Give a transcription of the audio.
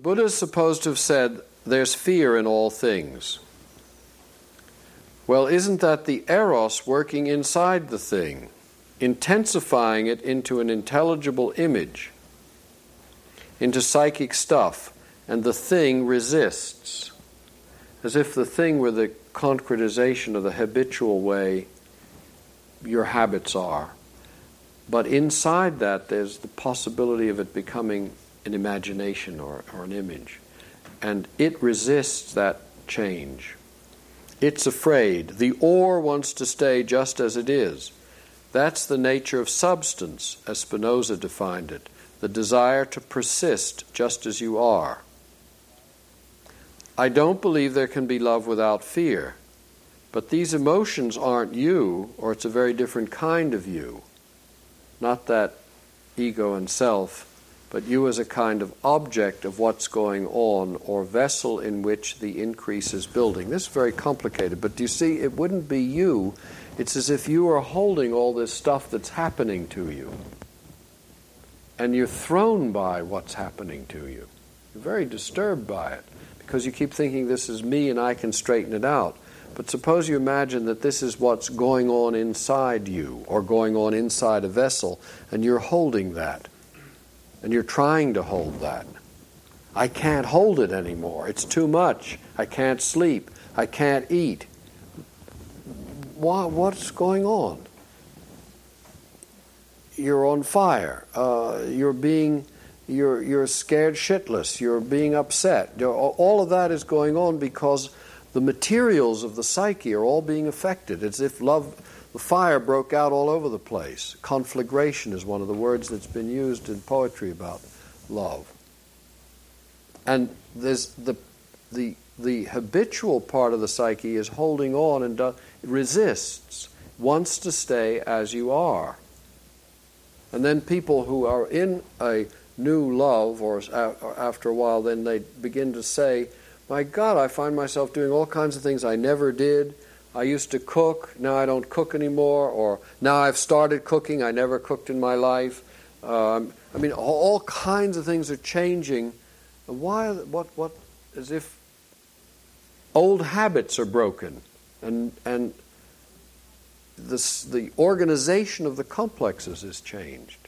Buddha is supposed to have said, There's fear in all things. Well, isn't that the eros working inside the thing, intensifying it into an intelligible image, into psychic stuff, and the thing resists? As if the thing were the concretization of the habitual way your habits are. But inside that, there's the possibility of it becoming an imagination or, or an image. And it resists that change. It's afraid. The ore wants to stay just as it is. That's the nature of substance, as Spinoza defined it the desire to persist just as you are. I don't believe there can be love without fear, but these emotions aren't you, or it's a very different kind of you. Not that ego and self, but you as a kind of object of what's going on or vessel in which the increase is building. This is very complicated, but do you see, it wouldn't be you. It's as if you are holding all this stuff that's happening to you. And you're thrown by what's happening to you. You're very disturbed by it because you keep thinking this is me and I can straighten it out. But suppose you imagine that this is what's going on inside you or going on inside a vessel, and you're holding that and you're trying to hold that. I can't hold it anymore. It's too much. I can't sleep. I can't eat. Why, what's going on? You're on fire. Uh, you're being, you're, you're scared shitless. You're being upset. All of that is going on because the materials of the psyche are all being affected. It's as if love the fire broke out all over the place. Conflagration is one of the words that's been used in poetry about love. And there's the, the, the habitual part of the psyche is holding on and resists, wants to stay as you are. And then people who are in a new love, or after a while, then they begin to say, My God, I find myself doing all kinds of things I never did. I used to cook, now I don't cook anymore, or now I've started cooking, I never cooked in my life. Um, I mean, all, kinds of things are changing. Why? What? What? As if old habits are broken, and and this, the organization of the complexes is changed.